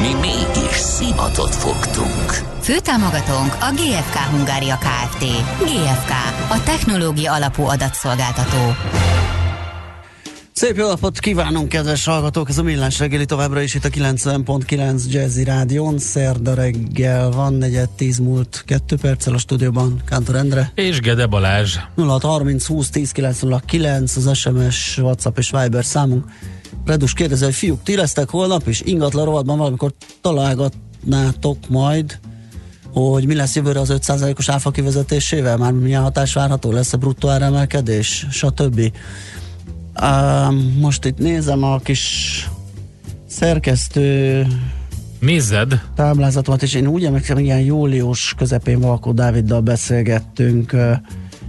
Mi mégis szimatot fogtunk. Főtámogatónk a GFK Hungária Kft. GFK, a technológia alapú adatszolgáltató. Szép jó napot kívánunk, kedves hallgatók! Ez a Millás reggeli továbbra is itt a 90.9 Jazzy Rádion. Szerda reggel van, negyed tíz múlt kettő perccel a stúdióban. Kántor Endre. És Gede Balázs. 0630 20 10 909 az SMS, WhatsApp és Viber számunk. Redus kérdezi, hogy fiúk, ti lesztek holnap, és ingatlan rovatban valamikor találgatnátok majd, hogy mi lesz jövőre az 5%-os áfa kivezetésével, már milyen hatás várható, lesz-e bruttó áremelkedés, stb. Uh, most itt nézem a kis szerkesztő Nézed. táblázatomat, és én úgy emlékszem, ilyen július közepén Valkó Dáviddal beszélgettünk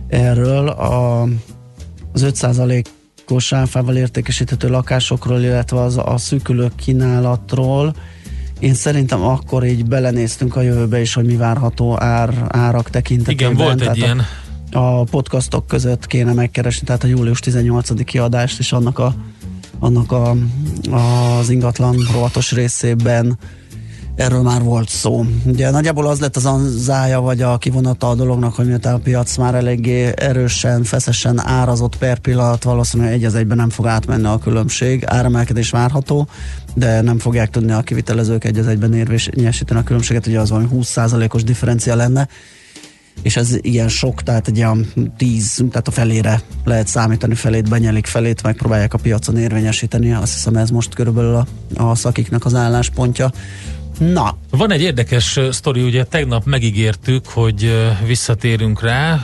erről a, az 5%-os áfával értékesíthető lakásokról, illetve az a szűkülő kínálatról. Én szerintem akkor így belenéztünk a jövőbe is, hogy mi várható ár, árak tekintetében. Igen, volt egy Tehát ilyen. A, a podcastok között kéne megkeresni, tehát a július 18-i kiadást, és annak a annak a, az ingatlan rovatos részében erről már volt szó. Ugye nagyjából az lett az anzája, vagy a kivonata a dolognak, hogy miután a piac már eléggé erősen, feszesen árazott per pillanat, valószínűleg egy az egyben nem fog átmenni a különbség. Áremelkedés várható, de nem fogják tudni a kivitelezők egy az egyben érvényesíteni a különbséget, ugye az valami 20%-os differencia lenne és ez ilyen sok, tehát egy ilyen 10, tehát a felére lehet számítani, felét benyelik, felét megpróbálják a piacon érvényesíteni, azt hiszem ez most körülbelül a, a szakiknak az álláspontja. Na, Van egy érdekes sztori, ugye tegnap megígértük, hogy visszatérünk rá,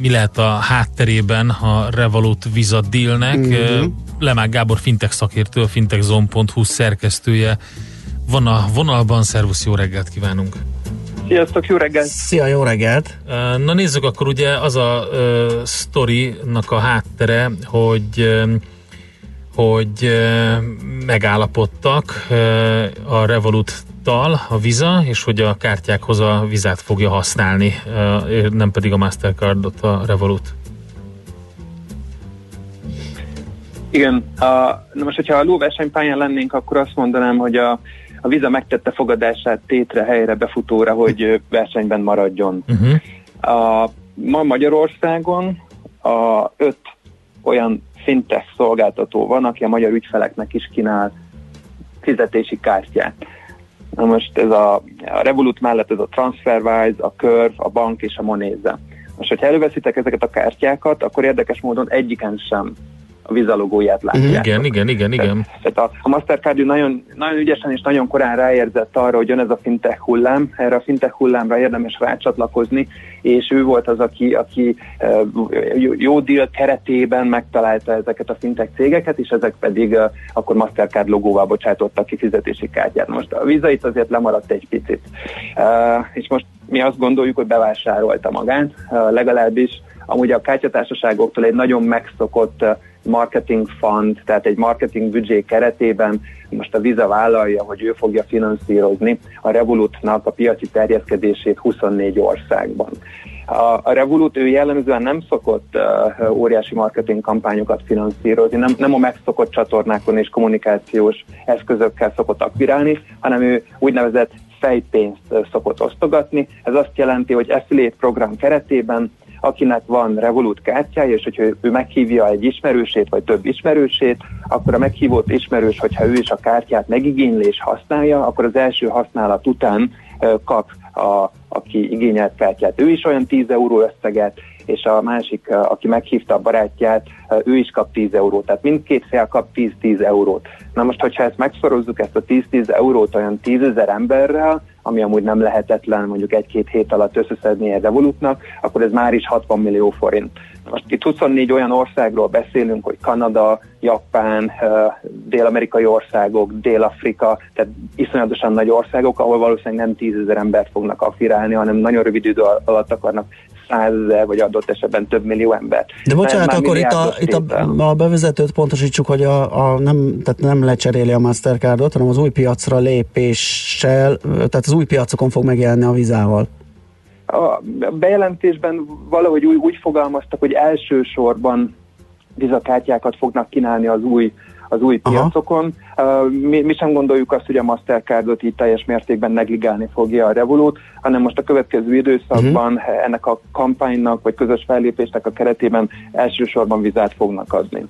mi lehet a hátterében a Revolut Visa dealnek. Mhm. Mm-hmm. Lemák Gábor fintech szakértő, a fintechzone.hu szerkesztője. Van a vonalban, szervusz, jó reggelt kívánunk! Sziasztok, jó reggelt! szia, jó reggelt! Na nézzük, akkor ugye az a ö, sztorinak a háttere, hogy ö, hogy megállapodtak a Revolut-tal a Visa, és hogy a kártyákhoz a vizát fogja használni, nem pedig a Mastercardot a Revolut. Igen, a, na most, hogyha a lóversenypályán lennénk, akkor azt mondanám, hogy a, a Visa megtette fogadását tétre, helyre, befutóra, hogy versenyben maradjon. Uh-huh. A, ma Magyarországon a öt olyan fintech szolgáltató van, aki a magyar ügyfeleknek is kínál fizetési kártyát. Na most ez a, a Revolut mellett ez a TransferWise, a Curve, a bank és a Monéza. Most, hogyha előveszitek ezeket a kártyákat, akkor érdekes módon egyiken sem a Visa logóját látják. Igen, igen, igen, igen. Tehát a, a Mastercard nagyon, nagyon ügyesen és nagyon korán ráérzett arra, hogy jön ez a fintech hullám, erre a fintech hullámra érdemes rácsatlakozni, és ő volt az, aki, aki eh, jó- deal keretében megtalálta ezeket a fintech cégeket, és ezek pedig eh, akkor Mastercard logóval bocsátottak ki fizetési kártyát. Most a Visa itt azért lemaradt egy picit. Eh, És most mi azt gondoljuk, hogy bevásárolta magát, eh, legalábbis amúgy a kártyatársaságoktól egy nagyon megszokott marketing fund, tehát egy marketing büdzsé keretében most a Visa vállalja, hogy ő fogja finanszírozni a Revolutnak a piaci terjeszkedését 24 országban. A, Revolut ő jellemzően nem szokott uh, óriási marketing kampányokat finanszírozni, nem, nem a megszokott csatornákon és kommunikációs eszközökkel szokott akvirálni, hanem ő úgynevezett fejpénzt szokott osztogatni. Ez azt jelenti, hogy affiliate program keretében akinek van Revolut kártyája, és hogyha ő- meghívja egy ismerősét, vagy több ismerősét, akkor a meghívott ismerős, hogyha ő is a kártyát megigényli és használja, akkor az első használat után kap, a, aki igényelt kártyát, ő is olyan 10 euró összeget, és a másik, aki meghívta a barátját, ő is kap 10 eurót. Tehát mindkét fél kap 10-10 eurót. Na most, hogyha ezt megszorozzuk, ezt a 10-10 eurót olyan 10 ezer emberrel, ami amúgy nem lehetetlen mondjuk egy-két hét alatt összeszedni egy Revolutnak, akkor ez már is 60 millió forint. Most itt 24 olyan országról beszélünk, hogy Kanada, Japán, eh, dél-amerikai országok, Dél-Afrika, tehát iszonyatosan nagy országok, ahol valószínűleg nem 10 ezer embert fognak affirálni, hanem nagyon rövid idő alatt akarnak százezer, vagy adott esetben több millió ember. De bocsánat, akkor itt, a, itt a, a bevezetőt pontosítsuk, hogy a, a nem, tehát nem lecseréli a Mastercardot, hanem az új piacra lépéssel, tehát az új piacokon fog megjelenni a vizával. A bejelentésben valahogy úgy, úgy fogalmaztak, hogy elsősorban vizakártyákat fognak kínálni az új az új Aha. piacokon. Mi, mi sem gondoljuk azt, hogy a Mastercardot így teljes mértékben negligálni fogja a Revolut, hanem most a következő időszakban uh-huh. ennek a kampánynak vagy közös fellépésnek a keretében elsősorban vizát fognak adni.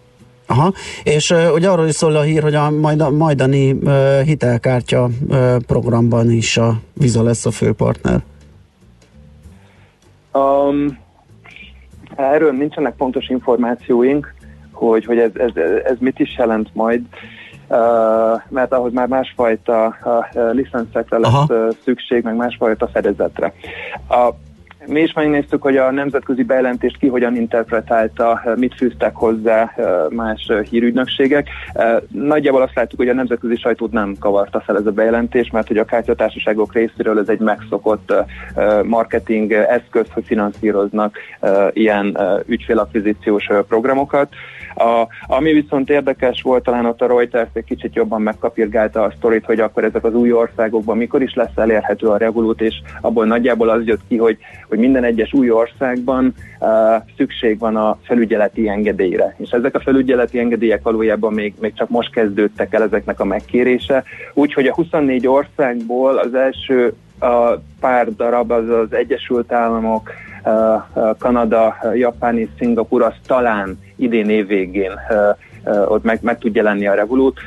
Aha, és uh, ugye arról is szól a hír, hogy a majd, majdani uh, hitelkártya uh, programban is a Visa lesz a főpartner. Um, erről nincsenek pontos információink, hogy, hogy ez, ez, ez mit is jelent majd, uh, mert ahogy már másfajta uh, licenszekre lesz uh, szükség, meg másfajta fedezetre. A mi is megnéztük, hogy a nemzetközi bejelentést ki hogyan interpretálta, mit fűztek hozzá más hírügynökségek. Nagyjából azt láttuk, hogy a nemzetközi sajtót nem kavarta fel ez a bejelentés, mert hogy a kártyatársaságok részéről ez egy megszokott marketing eszköz, hogy finanszíroznak ilyen ügyfélakvizíciós programokat. A, ami viszont érdekes volt, talán ott a Reuters egy kicsit jobban megkapirgálta a sztorit, hogy akkor ezek az új országokban mikor is lesz elérhető a Revolut, és abból nagyjából az jött ki, hogy, hogy minden egyes új országban uh, szükség van a felügyeleti engedélyre. És ezek a felügyeleti engedélyek valójában még, még csak most kezdődtek el ezeknek a megkérése. Úgyhogy a 24 országból az első a pár darab, az az Egyesült Államok, Kanada, Japán és Szingapur, az talán idén év végén ott meg, meg tud jelenni a Revolut,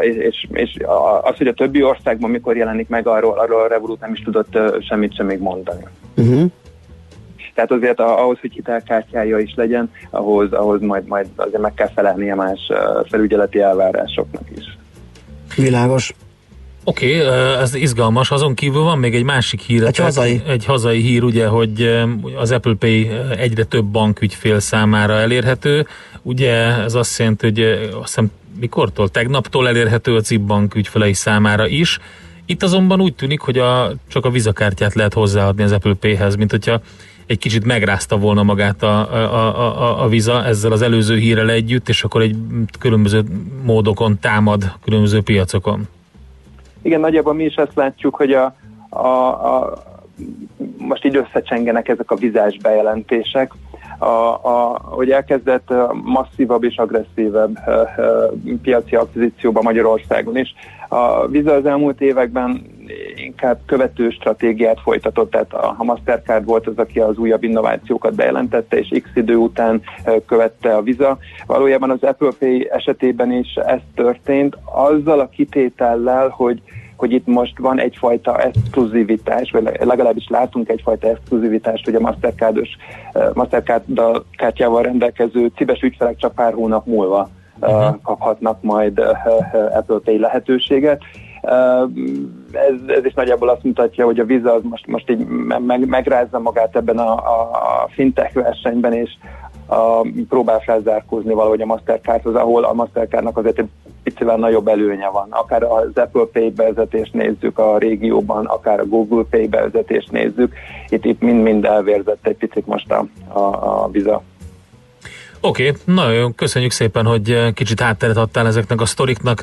és, és, és az, hogy a többi országban mikor jelenik meg, arról, arról a Revolut nem is tudott semmit sem még mondani. Uh-huh. Tehát azért ahhoz, hogy hitelkártyája is legyen, ahhoz, ahhoz majd, majd azért meg kell felelnie más felügyeleti elvárásoknak is. Világos. Oké, okay, ez izgalmas. Azon kívül van még egy másik hír. Egy hazai. Egy hazai hír, ugye, hogy az Apple Pay egyre több bankügyfél számára elérhető. Ugye ez azt jelenti, hogy azt hiszem mikortól? Tegnaptól elérhető a CIP bank ügyfelei számára is. Itt azonban úgy tűnik, hogy a, csak a vizakártyát lehet hozzáadni az Apple Pay-hez, mint hogyha egy kicsit megrázta volna magát a, a, a, a Visa ezzel az előző hírrel együtt, és akkor egy különböző módokon támad különböző piacokon. Igen, nagyjából mi is azt látjuk, hogy a, a, a, most így összecsengenek ezek a vizás bejelentések, a, a, hogy elkezdett masszívabb és agresszívebb piaci akvizícióba Magyarországon is. A Visa az elmúlt években inkább követő stratégiát folytatott, tehát a Mastercard volt az, aki az újabb innovációkat bejelentette, és x idő után követte a Visa. Valójában az Apple Pay esetében is ez történt, azzal a kitétellel, hogy hogy itt most van egyfajta exkluzivitás, vagy legalábbis látunk egyfajta exkluzivitást, hogy a Mastercardos, Mastercard kártyával rendelkező cibes ügyfelek csak pár hónap múlva uh-huh. kaphatnak majd Apple Pay lehetőséget. Ez, ez is nagyjából azt mutatja, hogy a Visa az most, most így meg, megrázza magát ebben a, a, a fintech versenyben, és a, próbál felzárkózni valahogy a Mastercardhoz, ahol a Mastercardnak azért egy picivel nagyobb előnye van. Akár az Apple Pay bevezetést nézzük a régióban, akár a Google Pay bevezetést nézzük, itt, itt mind-mind elvérzett egy picit most a, a, a Visa. Oké, okay, nagyon köszönjük szépen, hogy kicsit hátteret adtál ezeknek a sztoriknak,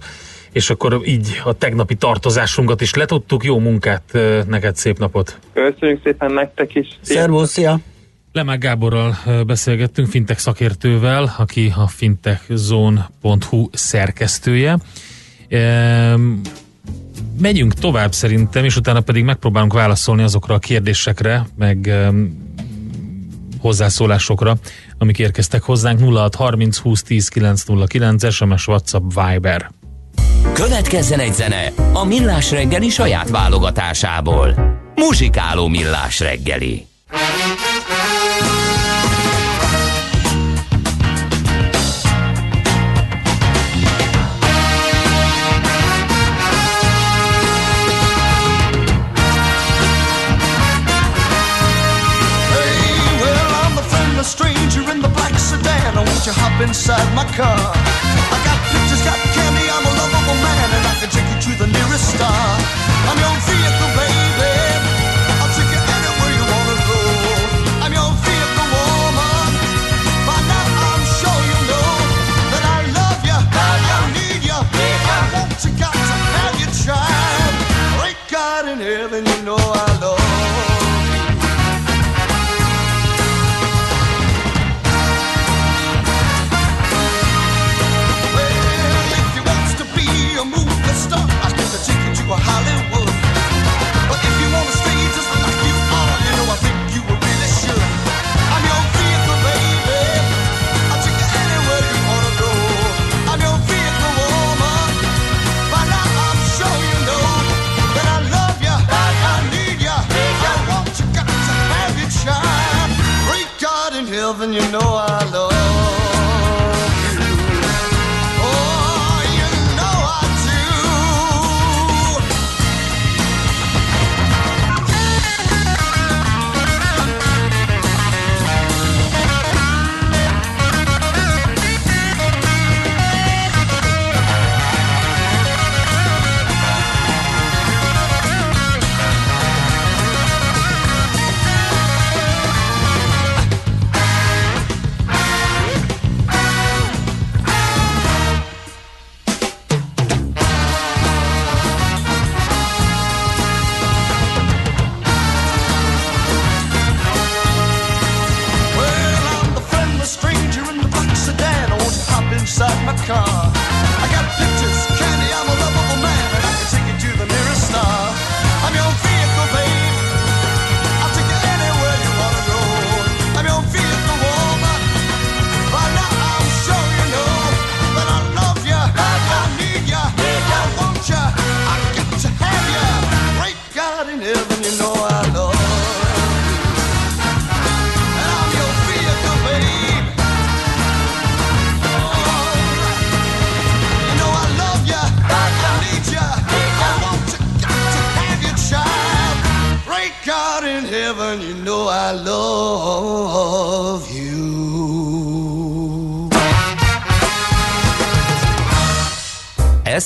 és akkor így a tegnapi tartozásunkat is letudtuk. Jó munkát neked, szép napot! Köszönjük szépen nektek is! Szervusz, szia! Lemák Gáborral beszélgettünk, fintech szakértővel, aki a fintechzone.hu szerkesztője. Megyünk tovább szerintem, és utána pedig megpróbálunk válaszolni azokra a kérdésekre, meg hozzászólásokra, amik érkeztek hozzánk 0630 20 10 909 SMS WhatsApp Viber. Következzen egy zene a Millás reggeli saját válogatásából. Muzsikáló Millás reggeli. you hop inside my car?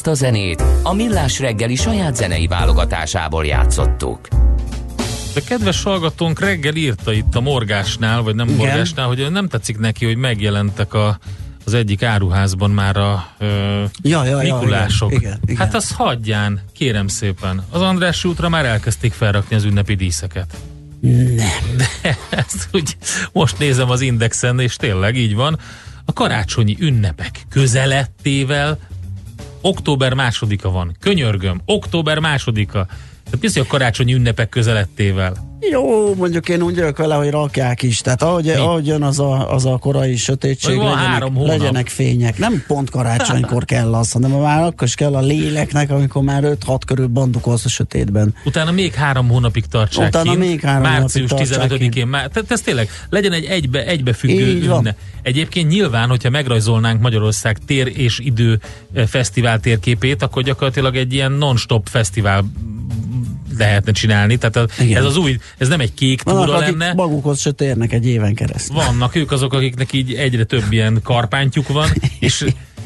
A zenét a Millás reggeli saját zenei válogatásából játszottuk. De kedves hallgatónk reggel írta itt a morgásnál, vagy nem Igen. morgásnál, hogy nem tetszik neki, hogy megjelentek a, az egyik áruházban már a ö, Ja, ja, ja, Mikulások. igen, igen, igen. Hát az hagyján, kérem szépen. Az András útra már elkezdték felrakni az ünnepi díszeket. Nem. De ezt úgy most nézem az indexen, és tényleg így van. A karácsonyi ünnepek közelettével október másodika van. Könyörgöm, október másodika. Tehát mi a karácsonyi ünnepek közelettével? Jó, mondjuk én úgy vagyok vele, hogy rakják is. Tehát ahogy, ahogy jön az a, az a korai sötétség, legyenek, három hónap. legyenek fények. Nem pont karácsonykor kell az, hanem már akkor is kell a léleknek, amikor már 5-6 körül bandukolsz a sötétben. Utána még három hónapig tartsák Utána kint. még három Március hónapig tartsák 15-én már. Tehát ez tényleg legyen egy egybe, egybefüggő ünnep. Egyébként nyilván, hogyha megrajzolnánk Magyarország tér és idő eh, fesztivál térképét, akkor gyakorlatilag egy ilyen non-stop fesztivál lehetne csinálni. Tehát a, ez az új, ez nem egy kék Vannak, túra akik lenne. magukhoz se térnek egy éven keresztül. Vannak ők azok, akiknek így egyre több ilyen karpántjuk van, és,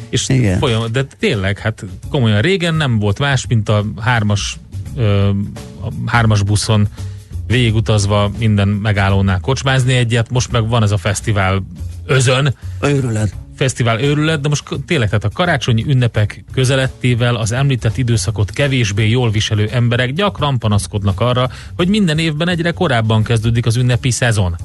és Igen. folyam, de tényleg, hát komolyan régen nem volt más, mint a hármas, ö, a hármas buszon végigutazva minden megállónál kocsmázni egyet, most meg van ez a fesztivál özön, Őrület. Fesztivál őrület, de most tényleg, tehát a karácsonyi ünnepek közelettével az említett időszakot kevésbé jól viselő emberek gyakran panaszkodnak arra, hogy minden évben egyre korábban kezdődik az ünnepi szezon.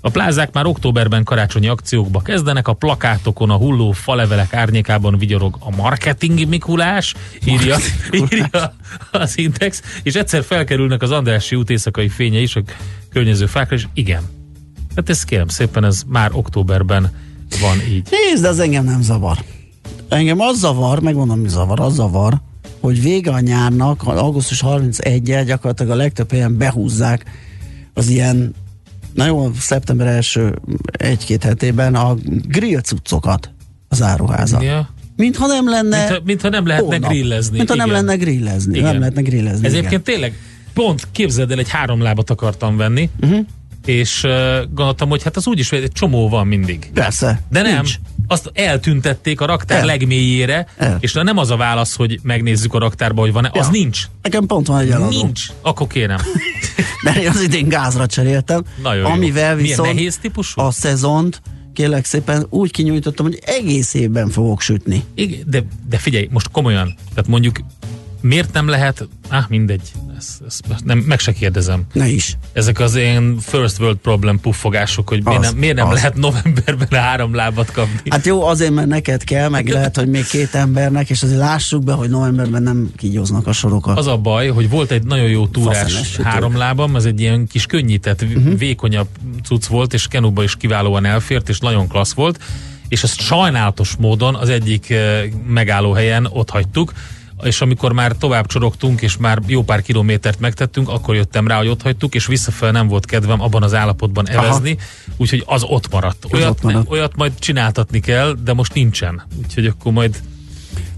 A plázák már októberben karácsonyi akciókba kezdenek, a plakátokon a hulló falevelek árnyékában vigyorog a marketing Mikulás, írja, írja az Index, és egyszer felkerülnek az Andrássy út éjszakai fénye is a környező fákra, és igen. Hát ez kérem szépen, ez már októberben van így. Nézd, az engem nem zavar. Engem az zavar, megmondom, mi zavar, az zavar, hogy vége a nyárnak, augusztus 31-el gyakorlatilag a legtöbb helyen behúzzák az ilyen, na jó, szeptember első egy-két hetében a grill cuccokat az áruházak. Ja. Mintha nem lenne Mintha, mintha nem lehetne hónap. grillezni. Mintha nem lenne grillezni. Igen. Nem lehetne grillezni. Ez igen. egyébként tényleg, pont képzeld el, egy három lábat akartam venni, uh-huh. És uh, gondoltam, hogy hát az úgyis egy csomó van mindig. Persze. De nem, Nincs. azt eltüntették a raktár El. legmélyére, El. és nem az a válasz, hogy megnézzük a raktárba, hogy van-e, az Ja. nincs. Nekem pont van egy eladó. Nincs. Akkor kérem. De én az idén gázra cseréltem. Nagyon jó. amivel Milyen viszont nehéz típusú? a szezont kérlek szépen úgy kinyújtottam, hogy egész évben fogok sütni. Igen, de, de figyelj, most komolyan, tehát mondjuk miért nem lehet, ah mindegy, ezt, ezt nem, meg se kérdezem. Ne is. Ezek az ilyen first world problem puffogások, hogy miért Az, nem, miért nem az. lehet novemberben három lábat kapni. Hát jó, azért, mert neked kell, meg lehet, hogy még két embernek, és azért lássuk be, hogy novemberben nem kígyóznak a sorokat. Az a baj, hogy volt egy nagyon jó túrás három lábam, ez egy ilyen kis könnyített, uh-huh. vékonyabb cucc volt, és Kenuba is kiválóan elfért, és nagyon klassz volt, és ezt sajnálatos módon az egyik eh, megállóhelyen ott hagytuk, és amikor már tovább csorogtunk, és már jó pár kilométert megtettünk, akkor jöttem rá, hogy ott hagytuk, és visszafelé nem volt kedvem abban az állapotban evezni, úgyhogy az ott maradt. Az Olyat, ott maradt. olyat majd csináltatni kell, de most nincsen. Úgyhogy akkor majd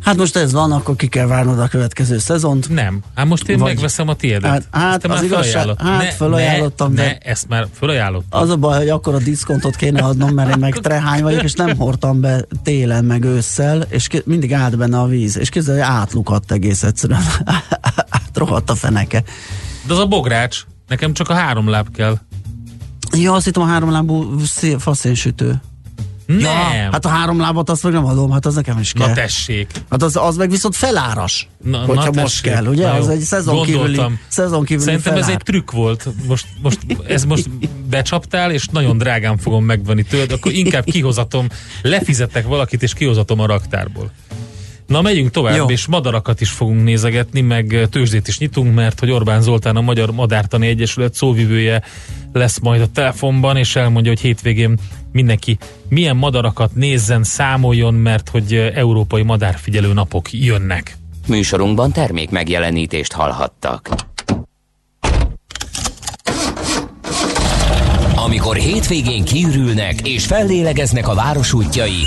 Hát most ez van, akkor ki kell várnod a következő szezont. nem. Hát most én Vagy- megveszem a tiédet. Hát- hát az igazság- hát ne, felajánlottam, ne, de- Ne, ezt már felajánlottam. Az a baj, hogy akkor a diszkontot kéne adnom, mert én meg trehány vagyok, és nem hordtam be télen meg ősszel, és mindig állt benne a víz, és képzeld, hogy átlukadt egész egyszerűen. Átrohadt a feneke. De az a bogrács. Nekem csak a három láb kell. Ja, azt hittem a háromlábú szé- faszénsütő. Nem. Ja, hát a három lábat azt meg nem adom, hát az nekem is kell. Na tessék. Hát az, az meg viszont feláras, Na, hogyha na most kell, ugye? Na az egy szezon kívüli, Gondoltam. szezon kívüli Szerintem ez felár. egy trükk volt. Most, most, ez most becsaptál, és nagyon drágán fogom megvenni tőled, akkor inkább kihozatom, lefizetek valakit, és kihozatom a raktárból. Na, megyünk tovább, Jó. és madarakat is fogunk nézegetni, meg tőzsdét is nyitunk, mert hogy Orbán Zoltán, a Magyar Madártani Egyesület szóvivője lesz majd a telefonban, és elmondja, hogy hétvégén mindenki milyen madarakat nézzen, számoljon, mert hogy európai madárfigyelő napok jönnek. Műsorunkban termék megjelenítést hallhattak. Amikor hétvégén kiürülnek és fellélegeznek a város útjai,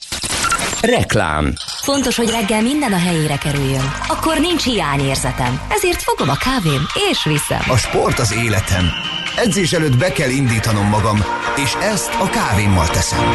Reklám Fontos, hogy reggel minden a helyére kerüljön. Akkor nincs hiányérzetem. Ezért fogom a kávém és viszem. A sport az életem. Edzés előtt be kell indítanom magam, és ezt a kávémmal teszem.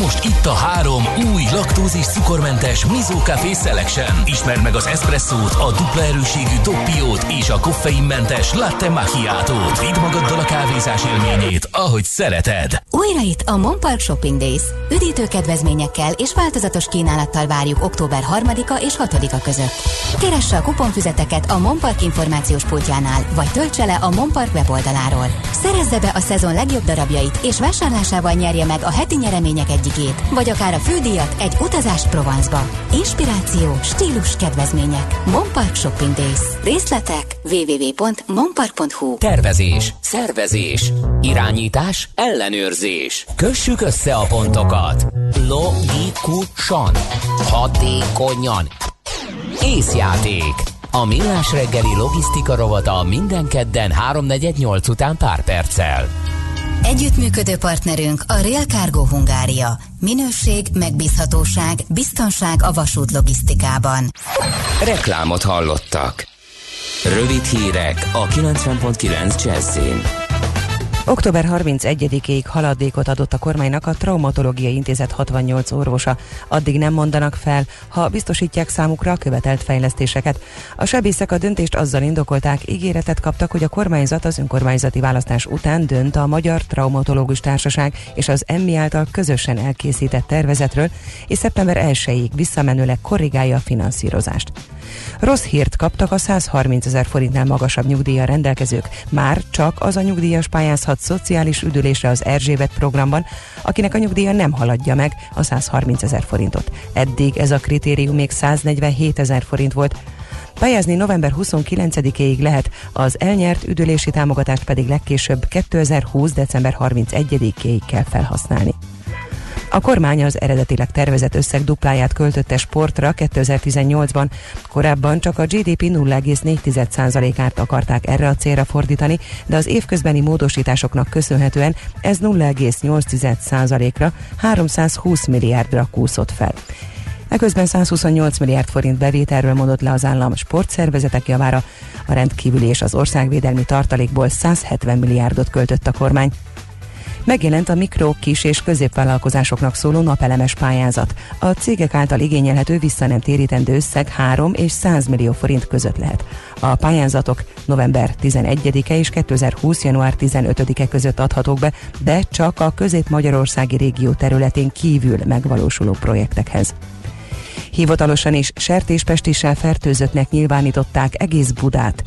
Most itt a három új laktózis cukormentes Mizo Café Selection. Ismerd meg az espresszót, a dupla erőségű doppiót és a koffeinmentes latte macchiatót. Vidd magaddal a kávézás élményét, ahogy szereted. Újra itt a Monpark Shopping Days. Üdítő kedvezményekkel és változatos kínálattal várjuk október 3-a és 6-a között. Keresse a kuponfüzeteket a Monpark információs pultjánál, vagy töltse le a Monpark weboldaláról. Szerezze be a szezon legjobb darabjait, és vásárlásával nyerje meg a heti nyeremények egyikét, vagy akár a fődíjat egy utazást Provence-ba. Inspiráció, stílus, kedvezmények. Monpark Shopping Days. Részletek www.monpark.hu Tervezés, szervezés, irányítás, ellenőrzés. Kössük össze a pontokat. Logikusan, hatékonyan. Észjáték. A millás reggeli logisztika rovata minden kedden 3.48 után pár perccel. Együttműködő partnerünk a Rail Cargo Hungária. Minőség, megbízhatóság, biztonság a vasút logisztikában. Reklámot hallottak. Rövid hírek a 90.9 Jazzin. Október 31-ig haladékot adott a kormánynak a Traumatológiai Intézet 68 orvosa. Addig nem mondanak fel, ha biztosítják számukra a követelt fejlesztéseket. A sebészek a döntést azzal indokolták, ígéretet kaptak, hogy a kormányzat az önkormányzati választás után dönt a Magyar Traumatológus Társaság és az EMMI által közösen elkészített tervezetről, és szeptember 1-ig visszamenőleg korrigálja a finanszírozást. Rossz hírt kaptak a 130 ezer forintnál magasabb nyugdíja rendelkezők. Már csak az a nyugdíjas pályázhat szociális üdülésre az Erzsébet programban, akinek a nyugdíja nem haladja meg a 130 ezer forintot. Eddig ez a kritérium még 147 ezer forint volt. Pályázni november 29-ig lehet, az elnyert üdülési támogatást pedig legkésőbb 2020. december 31-ig kell felhasználni. A kormány az eredetileg tervezett összeg dupláját költötte sportra 2018-ban. Korábban csak a GDP 0,4%-át akarták erre a célra fordítani, de az évközbeni módosításoknak köszönhetően ez 0,8%-ra, 320 milliárdra kúszott fel. Eközben 128 milliárd forint bevételről mondott le az állam sportszervezetek javára, a rendkívüli és az országvédelmi tartalékból 170 milliárdot költött a kormány. Megjelent a mikro, kis és középvállalkozásoknak szóló napelemes pályázat. A cégek által igényelhető vissza nem térítendő összeg 3 és 100 millió forint között lehet. A pályázatok november 11-e és 2020. január 15-e között adhatók be, de csak a közép-magyarországi régió területén kívül megvalósuló projektekhez. Hivatalosan is sertéspestissel fertőzöttnek nyilvánították egész Budát.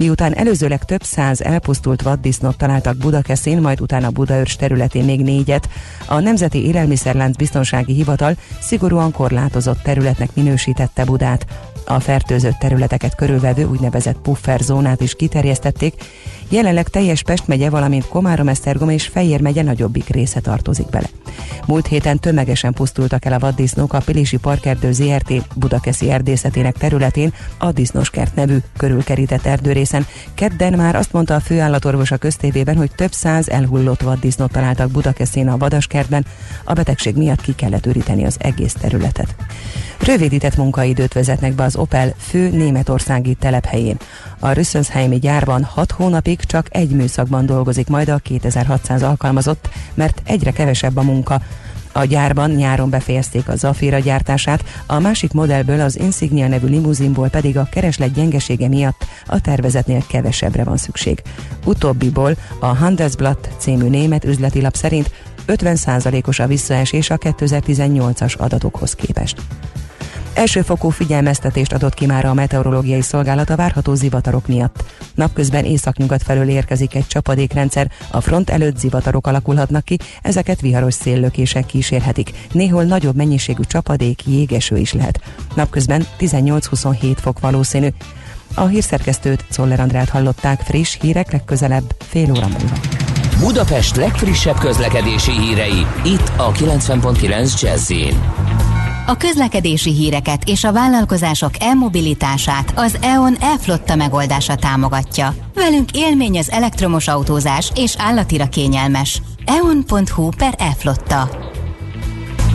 Miután előzőleg több száz elpusztult vaddisznót találtak Budakeszin, majd utána Budaörs területén még négyet, a Nemzeti Élelmiszerlánc Biztonsági Hivatal szigorúan korlátozott területnek minősítette Budát. A fertőzött területeket körülvevő úgynevezett puffer zónát is kiterjesztették, Jelenleg teljes Pest megye, valamint Komárom, Esztergom és Fejér megye nagyobbik része tartozik bele. Múlt héten tömegesen pusztultak el a vaddisznók a Pilisi Parkerdő ZRT Budakeszi erdészetének területén a Disznóskert nevű körülkerített erdőrészen. Kedden már azt mondta a főállatorvos a köztévében, hogy több száz elhullott vaddisznót találtak Budakeszin a vadaskertben, a betegség miatt ki kellett üríteni az egész területet. Rövidített munkaidőt vezetnek be az Opel fő németországi telephelyén. A Rüsszönszheimi gyárban 6 hónapig csak egy műszakban dolgozik majd a 2600 alkalmazott, mert egyre kevesebb a munka. A gyárban nyáron befejezték a Zafira gyártását, a másik modellből az Insignia nevű limuzinból pedig a kereslet gyengesége miatt a tervezetnél kevesebbre van szükség. Utóbbiból a Handelsblatt című német üzleti lap szerint 50%-os a visszaesés a 2018-as adatokhoz képest. Elsőfokú figyelmeztetést adott ki már a meteorológiai szolgálat a várható zivatarok miatt. Napközben északnyugat felől érkezik egy csapadékrendszer, a front előtt zivatarok alakulhatnak ki, ezeket viharos széllökések kísérhetik. Néhol nagyobb mennyiségű csapadék, jégeső is lehet. Napközben 18-27 fok valószínű. A hírszerkesztőt Czoller Andrát hallották friss hírek legközelebb fél óra múlva. Budapest legfrissebb közlekedési hírei itt a 90.9 jazz A közlekedési híreket és a vállalkozások e-mobilitását az EON e-flotta megoldása támogatja. Velünk élmény az elektromos autózás és állatira kényelmes. eon.hu per e-flotta.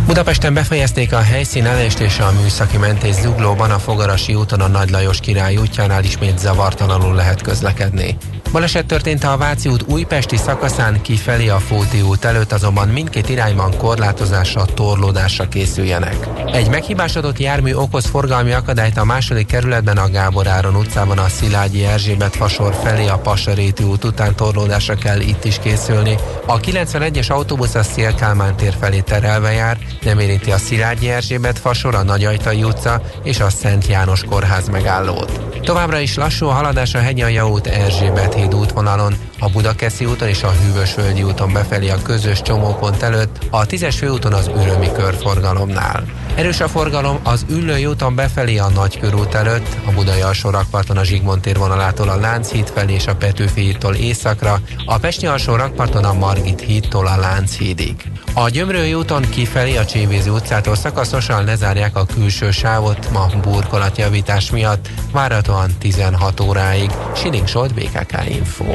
Budapesten befejezték a helyszín elést és a műszaki mentés zuglóban a Fogarasi úton a Nagy Lajos király útjánál ismét zavartalanul lehet közlekedni. Baleset történt a Váci út újpesti szakaszán kifelé a Fóti út előtt, azonban mindkét irányban korlátozásra, torlódásra készüljenek. Egy meghibásodott jármű okoz forgalmi akadályt a második kerületben a Gábor Áron utcában a Szilágyi Erzsébet fasor felé a Pasaréti út után torlódásra kell itt is készülni. A 91-es autóbusz a Szélkálmán tér felé terelve jár, nem érinti a Szilágyi Erzsébet fasor, a Nagyajtai utca és a Szent János kórház megállót. Továbbra is lassú a haladás a Hegyalja út Erzsébet híd útvonalon, a Budakeszi úton és a Hűvösvölgyi úton befelé a közös csomópont előtt, a 10-es főúton az Ürömi körforgalomnál. Erős a forgalom az Üllői úton befelé a Nagykörút előtt, a Budai alsó rakparton a Zsigmond tér vonalától a Lánchíd felé és a Petőfi hídtól északra, a Pesti alsó rakparton a Margit hídtól a Lánchídig. A Gyömrői úton kifelé a Csévézi utcától szakaszosan lezárják a külső sávot ma burkolatjavítás miatt, várhatóan 16 óráig. Siling Solt, BKK Info.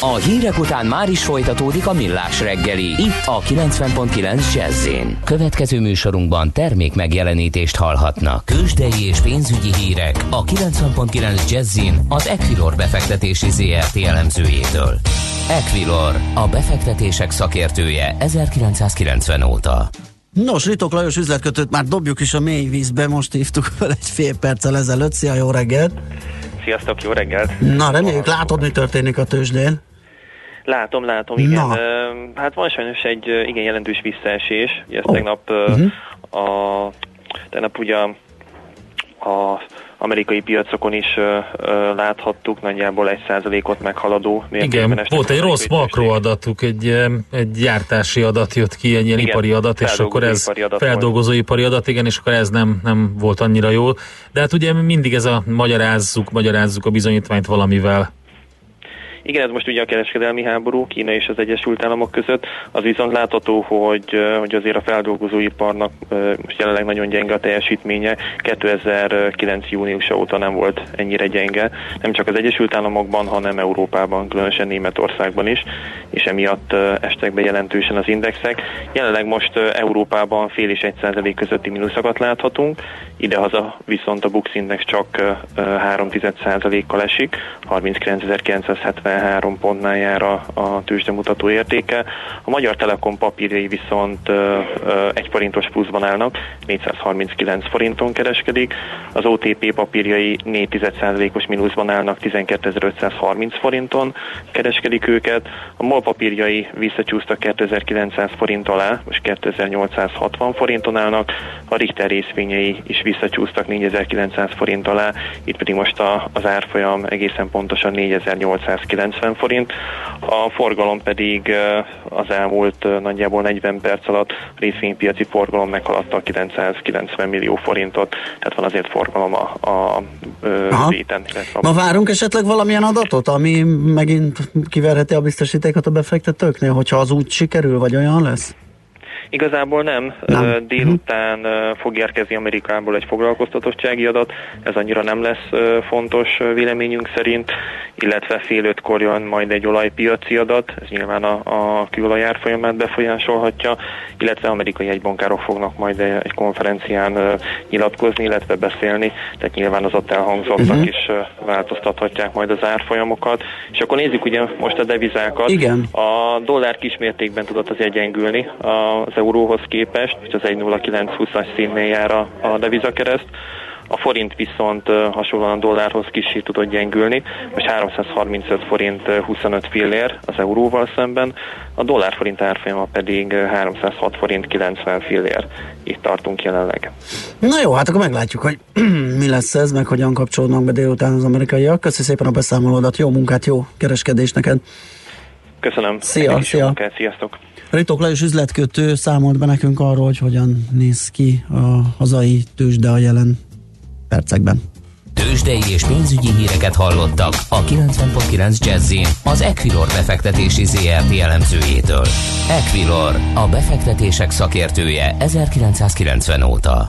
A hírek után már is folytatódik a millás reggeli, itt a 90.9 jazz Következő műsorunkban termék megjelenítést hallhatnak. Kősdei és pénzügyi hírek a 90.9 jazz az Equilor befektetési ZRT elemzőjétől. Equilor, a befektetések szakértője 1990 óta. Nos, Ritok Lajos üzletkötőt már dobjuk is a mély vízbe, most hívtuk fel egy fél perccel ezelőtt. Szia, jó reggelt! Sziasztok, jó reggelt! Na, reméljük látod, mi történik a tőzsdén. Látom, látom, igen. Na. Hát van sajnos egy igen jelentős visszaesés. Ugye ezt Ó. tegnap Mhm. a tegnap ugye a amerikai piacokon is ö, ö, láthattuk, nagyjából egy százalékot meghaladó mértékben Igen, volt egy rossz makroadatuk, egy, egy gyártási adat jött ki, egy ilyen Igen, ipari adat, és akkor ez adat feldolgozóipari adat, igen, és akkor ez nem, nem volt annyira jó. De hát ugye mindig ez a magyarázzuk, magyarázzuk a bizonyítványt valamivel. Igen, ez most ugye a kereskedelmi háború Kína és az Egyesült Államok között. Az viszont látható, hogy, hogy azért a feldolgozóiparnak most jelenleg nagyon gyenge a teljesítménye. 2009. júniusa óta nem volt ennyire gyenge. Nem csak az Egyesült Államokban, hanem Európában, különösen Németországban is, és emiatt estek be jelentősen az indexek. Jelenleg most Európában fél és egy százalék közötti mínuszokat láthatunk, idehaza viszont a Bux Index csak 3 kal esik, 39.973 pontnál jár a, a tőzsdemutató értéke. A Magyar Telekom papírjai viszont egy forintos pluszban állnak, 439 forinton kereskedik, az OTP papírjai 4,1%-os mínuszban állnak, 12.530 forinton kereskedik őket, a MOL papírjai visszacsúsztak 2900 forint alá, most 2860 forinton állnak, a Richter részvényei is visszacsúsztak 4900 forint alá, itt pedig most a, az árfolyam egészen pontosan 4890 forint, a forgalom pedig az elmúlt nagyjából 40 perc alatt részvénypiaci forgalom meghaladta a 990 millió forintot, tehát van azért forgalom a, a, a réten. Ma várunk esetleg valamilyen adatot, ami megint kiverheti a biztosítékot a befektetőknél, hogyha az úgy sikerül, vagy olyan lesz? Igazából nem. nem. Délután fog érkezni Amerikából egy foglalkoztatottsági adat, ez annyira nem lesz fontos véleményünk szerint, illetve fél ötkor jön majd egy olajpiaci adat, ez nyilván a, a kőolaj árfolyamát befolyásolhatja, illetve amerikai egybankárok fognak majd egy konferencián nyilatkozni, illetve beszélni, tehát nyilván az ott elhangzottak uh-huh. is változtathatják majd az árfolyamokat. És akkor nézzük ugye most a devizákat. Igen. A dollár kismértékben tudott az egyengülni az euróhoz képest, az 1,0920-as színnél jár a, a devizakereszt. A forint viszont hasonlóan a dollárhoz kicsit tudott gyengülni, most 335 forint 25 fillér az euróval szemben, a dollár forint árfolyama pedig 306 forint 90 fillér. Itt tartunk jelenleg. Na jó, hát akkor meglátjuk, hogy mi lesz ez, meg hogyan kapcsolódnak be délután az amerikaiak. Köszönöm szépen a beszámolódat, jó munkát, jó kereskedés neked! Köszönöm. Szia, szia. Munkát, sziasztok. Ritok Lajos üzletkötő számolt be nekünk arról, hogy hogyan néz ki a hazai tőzsde a jelen percekben. Tőzsdei és pénzügyi híreket hallottak a 90.9 jazz az Equilor befektetési ZRT elemzőjétől. Equilor, a befektetések szakértője 1990 óta.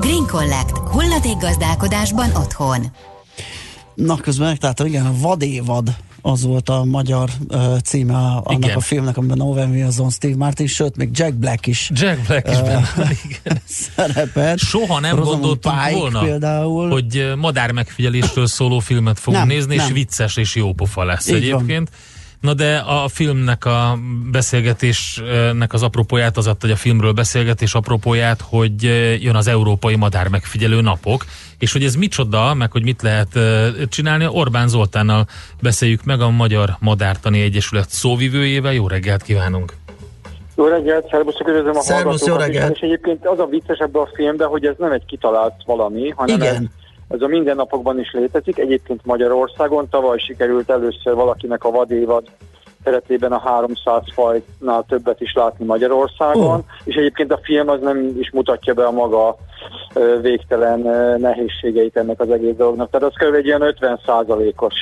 Green Collect. Hulladékgazdálkodásban otthon. Na, közben megtaláltam, igen, a Vadévad az volt a magyar uh, címe annak Igen. a filmnek, amiben Owen Wilson, Steve Martin, sőt, még Jack Black is Jack Black is Ö, benne van, igen. szerepel. Soha nem Rosamund gondoltunk Pike volna, például. hogy madár megfigyelésről szóló filmet fogunk Nem, nézni, és nem. vicces és jópofa lesz Így egyébként. Na de a filmnek a beszélgetésnek az apropóját az adta, hogy a filmről beszélgetés apropóját, hogy jön az Európai Madár Megfigyelő Napok, és hogy ez micsoda, meg hogy mit lehet csinálni, Orbán Zoltánnal beszéljük meg a Magyar Madártani Egyesület szóvivőjével. Jó reggelt kívánunk! Jó reggelt, szervuszok, üdvözlöm a Szervusz, jó reggelt. És egyébként az a vicces ebben a filmben, hogy ez nem egy kitalált valami, hanem ez, Igen. Ez a mindennapokban is létezik. Egyébként Magyarországon tavaly sikerült először valakinek a vadévad keretében a 300 fajnál többet is látni Magyarországon, Ó. és egyébként a film az nem is mutatja be a maga végtelen nehézségeit ennek az egész dolognak. Tehát az kb. egy ilyen 50 százalékos.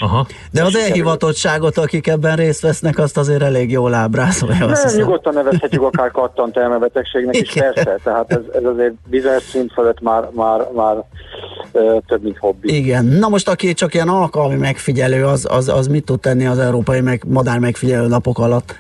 De az elhivatottságot, akik ebben részt vesznek, azt azért elég jól ábrázolja. Nem, hiszem. nyugodtan nevezhetjük akár kattant elmebetegségnek is, persze, tehát ez, ez azért bizonyos szint fölött már, már, már több, mint hobbi. Igen. Na most, aki csak ilyen alkalmi megfigyelő, az, az, az mit tud tenni az európai meg, madár megfigyelő napok alatt?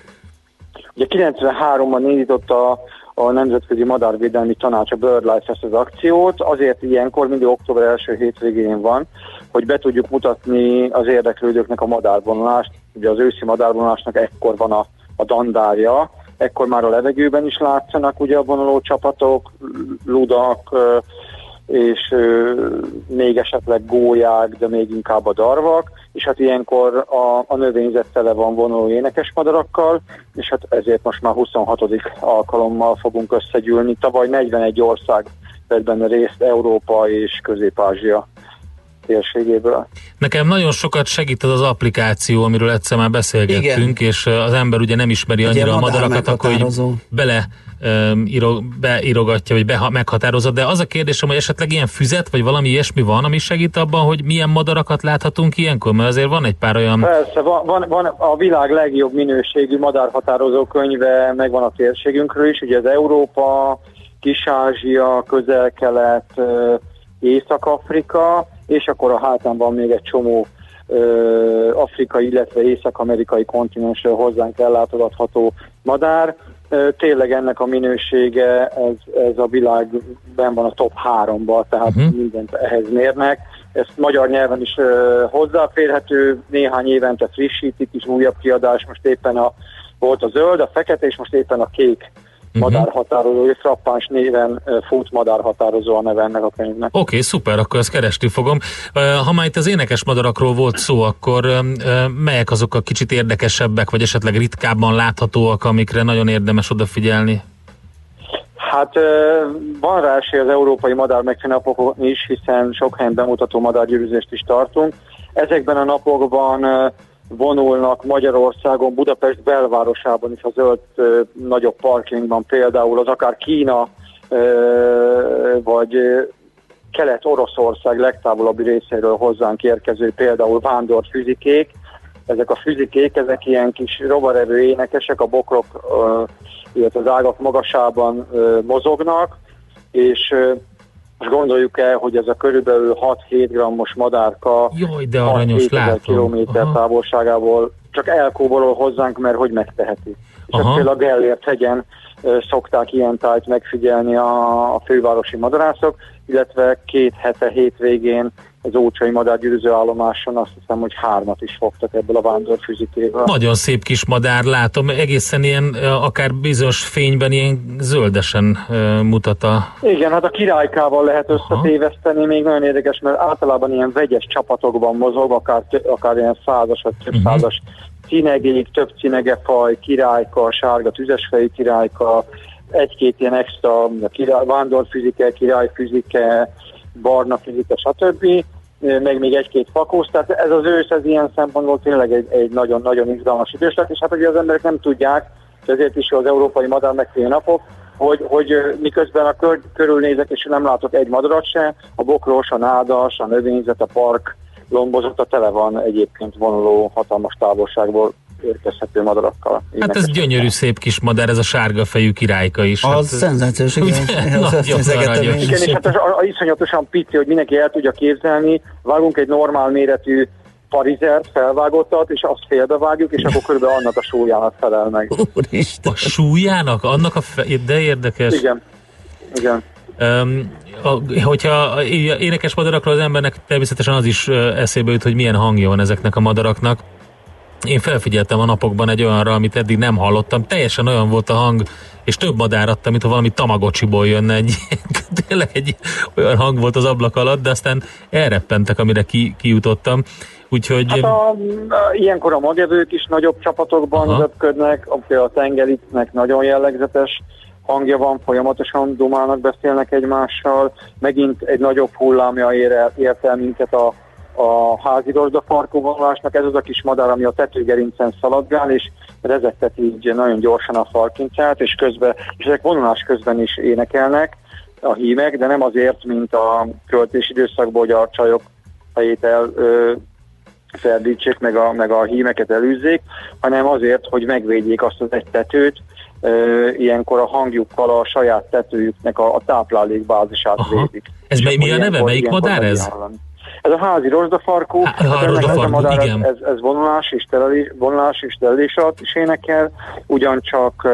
Ugye 93-ban indította a, a Nemzetközi Madárvédelmi Tanács a BirdLife ezt az akciót, azért ilyenkor mindig október első hétvégén van, hogy be tudjuk mutatni az érdeklődőknek a madárvonulást. Ugye az őszi madárvonulásnak ekkor van a, a dandárja, ekkor már a levegőben is látszanak ugye a vonuló csapatok, ludak, és ö, még esetleg gólyák, de még inkább a darvak, és hát ilyenkor a, a növényzet tele van vonuló énekesmadarakkal, és hát ezért most már 26. alkalommal fogunk összegyűlni. Tavaly 41 ország vett benne részt Európa és Közép-Ázsia térségéből. Nekem nagyon sokat segít az az applikáció, amiről egyszer már beszélgettünk, és ö, az ember ugye nem ismeri annyira ilyen a madarakat, akkor meghatározó. bele írog, beírogatja, vagy beha, meghatározza, de az a kérdésem, hogy esetleg ilyen füzet, vagy valami ilyesmi van, ami segít abban, hogy milyen madarakat láthatunk ilyenkor, mert azért van egy pár olyan... Persze, van, van, van a világ legjobb minőségű madárhatározó könyve, megvan a térségünkről is, ugye az Európa, Kis-Ázsia, Közel-Kelet, Észak-Afrika, és akkor a hátán van még egy csomó afrikai, illetve észak-amerikai kontinensről hozzánk ellátogatható madár. Tényleg ennek a minősége, ez, ez a világban van a top háromba, tehát uh-huh. mindent ehhez mérnek. Ezt magyar nyelven is ö, hozzáférhető, néhány évente frissítik is újabb kiadás, most éppen a, volt a zöld, a fekete, és most éppen a kék Mhm. madárhatározó, és frappáns néven fut madárhatározó a neve ennek a könyvnek. Oké, okay, szuper, akkor ezt keresni fogom. Ha már itt az énekes madarakról volt szó, akkor melyek azok a kicsit érdekesebbek, vagy esetleg ritkábban láthatóak, amikre nagyon érdemes odafigyelni? Hát van rá esély az Európai Madár Megfigyelő is, hiszen sok helyen bemutató madárgyűrűzést is tartunk. Ezekben a napokban vonulnak Magyarországon, Budapest belvárosában is a zöld nagyobb parkingban például az akár Kína vagy Kelet-Oroszország legtávolabbi részéről hozzánk érkező például vándor füzikék. Ezek a füzikék, ezek ilyen kis rovarevő énekesek, a bokrok, ö, illetve az ágak magasában mozognak, és most gondoljuk el, hogy ez a körülbelül 6-7 grammos madárka Jaj, de aranyos, 6-7 ezer látom. kilométer Aha. távolságából csak elkóborol hozzánk, mert hogy megteheti. és ezt például a Gellért hegyen szokták ilyen tájt megfigyelni a, a fővárosi madarászok, illetve két hete hétvégén az Ócsai madárgyűrűző állomáson azt hiszem, hogy hármat is fogtak ebből a vándorfüzitéből. Nagyon szép kis madár látom, egészen ilyen, akár bizonyos fényben ilyen zöldesen mutat a... Igen, hát a királykával lehet összetéveszteni, még nagyon érdekes, mert általában ilyen vegyes csapatokban mozog, akár, akár ilyen százas vagy több Mhm. százas több cinegefaj, királyka, sárga tüzesfejű királyka, egy-két ilyen extra a király, vándorfüzike, királyfüzike, barna fizike, stb. Meg még egy-két fakósz, tehát ez az ősz, ez ilyen szempontból tényleg egy, egy nagyon-nagyon izgalmas időszak, és hát ugye az emberek nem tudják, és ezért is az európai madár megfigyelő napok, hogy, hogy miközben a kör, körülnézek, és nem látok egy madarat se, a bokros, a nádas, a növényzet, a park lombozata tele van egyébként vonuló hatalmas távolságból érkezhető madarakkal. Hát ez gyönyörű szép kis madár, ez a sárga fejű királyka is. Az hát, szenzációs, igen. Az-. Igen, és hát az a, a iszonyatosan pici, hogy mindenki el tudja képzelni, vágunk egy normál méretű parizert, felvágottat, és azt félbevágjuk, és akkor körülbelül annak a súlyának felel meg. A súlyának? Annak a fe... De érdekes. Igen. Igen. Um, a, hogyha énekes madarakról az embernek természetesen az is eszébe jut, hogy milyen hangja van ezeknek a madaraknak. Én felfigyeltem a napokban egy olyanra, amit eddig nem hallottam. Teljesen olyan volt a hang, és több madár adta, mint ha valami tamagocsiból jönne egy, tényleg egy olyan hang volt az ablak alatt, de aztán elreppentek, amire ki, kijutottam. Úgyhogy Hát a, a, ilyenkor a magevők is nagyobb csapatokban Aha. zöpködnek, a- például a tengericnek nagyon jellegzetes hangja van, folyamatosan dumálnak, beszélnek egymással, megint egy nagyobb hullámja ér ért el minket a, a házi farkóvonulásnak, ez az a kis madár, ami a tetőgerincen szaladgál, és rezegtet így nagyon gyorsan a farkincát, és közben, és ezek vonulás közben is énekelnek a hímek, de nem azért, mint a költés időszakban, hogy a csajok fejét el ö, ferdítsék, meg a, meg a hímeket elűzzék, hanem azért, hogy megvédjék azt az egy tetőt, ö, ilyenkor a hangjukkal a saját tetőjüknek a, a táplálékbázisát Aha. védik. Ez mely- mi a neve? Melyik madár ez? hallani. Ez a házi Há- hát ennek rozsdafarkó, ez a madár, igen. ez, ez vonulás és telelés, vonulás és telelés alatt is énekel, ugyancsak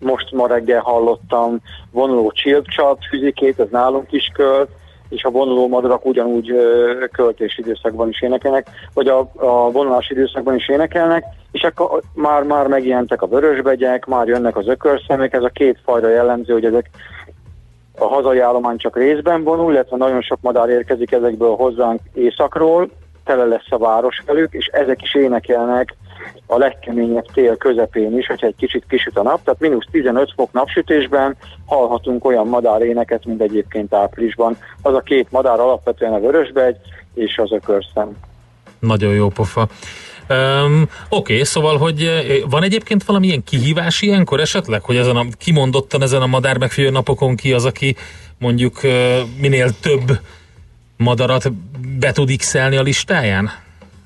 most ma reggel hallottam vonuló csilpcsat füzikét, ez nálunk is költ, és a vonuló madarak ugyanúgy ö, költés időszakban is énekelnek, vagy a, a vonulási időszakban is énekelnek, és akkor már, már megjelentek a vörösbegyek, már jönnek az ökörszemek, ez a két fajra jellemző, hogy ezek a hazai állomány csak részben vonul, illetve nagyon sok madár érkezik ezekből hozzánk északról, tele lesz a város velük, és ezek is énekelnek a legkeményebb tél közepén is, hogyha egy kicsit kisüt a nap, tehát mínusz 15 fok napsütésben hallhatunk olyan madáréneket, mint egyébként áprilisban. Az a két madár alapvetően a vörösbegy és az ökörszem. Nagyon jó pofa. Um, Oké, szóval, hogy van egyébként valamilyen kihívás ilyenkor esetleg, hogy ezen a, kimondottan ezen a madár megfigyelő napokon ki az, aki mondjuk minél több madarat be tud x a listáján?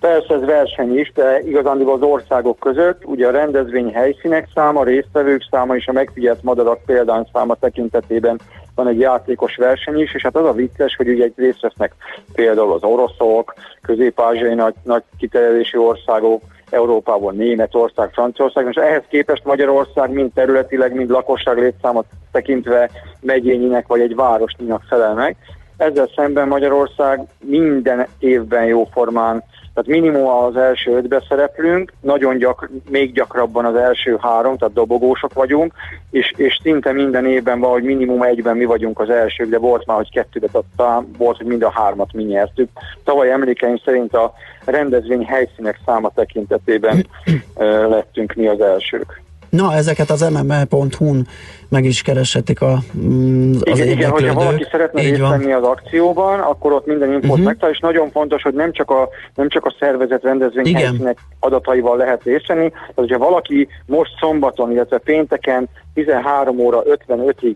Persze ez verseny is, de igazándiból az országok között, ugye a rendezvény helyszínek száma, résztvevők száma és a megfigyelt madarak példányszáma tekintetében van egy játékos verseny is, és hát az a vicces, hogy ugye részt vesznek például az oroszok, közép-ázsiai nagy, nagy kiterjedési országok, Európából Németország, Franciaország, és ehhez képest Magyarország mind területileg, mind lakosság létszámot tekintve megyényinek vagy egy városnyinak felel meg. Ezzel szemben Magyarország minden évben jóformán, tehát minimum az első ötbe szereplünk, nagyon gyak, még gyakrabban az első három, tehát dobogósok vagyunk, és, és szinte minden évben van, hogy minimum egyben mi vagyunk az elsők, de volt már, hogy kettőbe, tehát volt, hogy mind a hármat mi nyertük. Tavaly emlékeim szerint a rendezvény helyszínek száma tekintetében lettünk mi az elsők. Na, ezeket az mme.hu-n meg is kereshetik a, mm, az Igen, igen, hogyha valaki szeretne Így részt venni az akcióban, akkor ott minden infót uh-huh. megtalál, és nagyon fontos, hogy nem csak a, nem csak a szervezet rendezvény Igen. helyszínek adataival lehet részt venni, tehát hogyha valaki most szombaton, illetve pénteken 13 óra 55-ig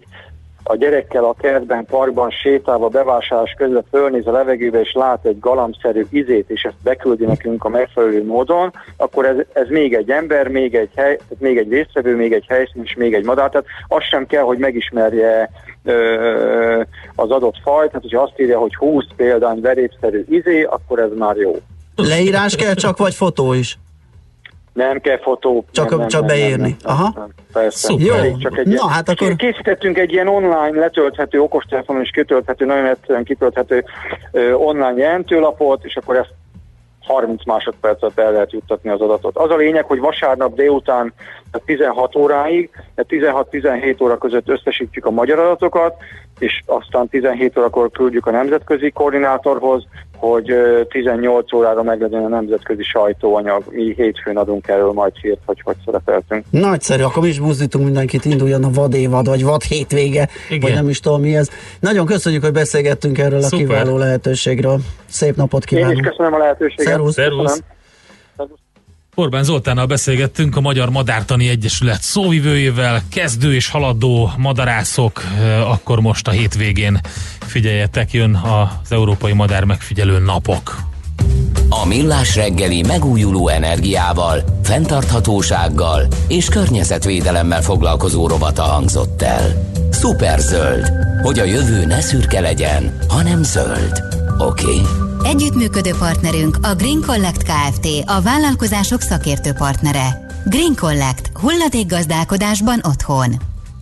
a gyerekkel a kertben, parkban sétálva bevásárlás közben fölnéz a levegőbe és lát egy galambszerű izét, és ezt beküldi nekünk a megfelelő módon, akkor ez, ez még egy ember, még egy, hely, még egy résztvevő, még egy helyszín és még egy madár. Tehát az sem kell, hogy megismerje ö, az adott fajt, tehát hogyha azt írja, hogy 20 példány verépszerű izé, akkor ez már jó. Leírás kell csak, vagy fotó is? Nem kell fotó. Csak, nem, nem, csak nem, beírni. Nem, nem, Aha. Nem, persze. Szuper. Jó. Elég Csak egy Na, ilyen- hát akkor- Készítettünk egy ilyen online letölthető, okostelefonon is kitölthető, nagyon egyszerűen kitölthető ö, online jelentőlapot, és akkor ezt 30 másodperc alatt el lehet juttatni az adatot. Az a lényeg, hogy vasárnap délután tehát 16 óráig, tehát 16-17 óra között összesítjük a magyar adatokat, és aztán 17 órakor küldjük a nemzetközi koordinátorhoz, hogy ö, 18 órára meglegyen a nemzetközi sajtóanyag. Mi hétfőn adunk erről majd hírt, hogy hogy szerepeltünk. Nagyszerű, akkor mi is buzdítunk mindenkit, induljon a vadévad, vagy vad hétvége, Igen. vagy nem is tudom mi ez. Nagyon köszönjük, hogy beszélgettünk erről a Szuper. kiváló lehetőségről. Szép napot Én is köszönöm a lehetőséget. Szervusz. Szervusz. Köszönöm. Orbán Zoltánnal beszélgettünk a Magyar Madártani Egyesület szóvivőjével, kezdő és haladó madarászok, eh, akkor most a hétvégén figyeljetek, jön az Európai Madár Megfigyelő Napok. A Millás reggeli megújuló energiával, fenntarthatósággal és környezetvédelemmel foglalkozó rovata hangzott el. Superzöld, hogy a jövő ne szürke legyen, hanem zöld. Oké? Okay? Együttműködő partnerünk a Green Collect Kft. a vállalkozások szakértő partnere. Green Collect. Hulladék gazdálkodásban otthon.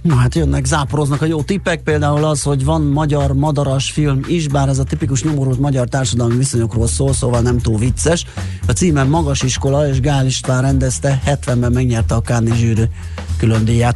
Na hát jönnek, záporoznak a jó tippek, például az, hogy van magyar madaras film is, bár ez a tipikus nyomorult magyar társadalmi viszonyokról szól, szóval nem túl vicces. A címen Magas Iskola és Gál István rendezte, 70-ben megnyerte a Cannes zsűri külön díját.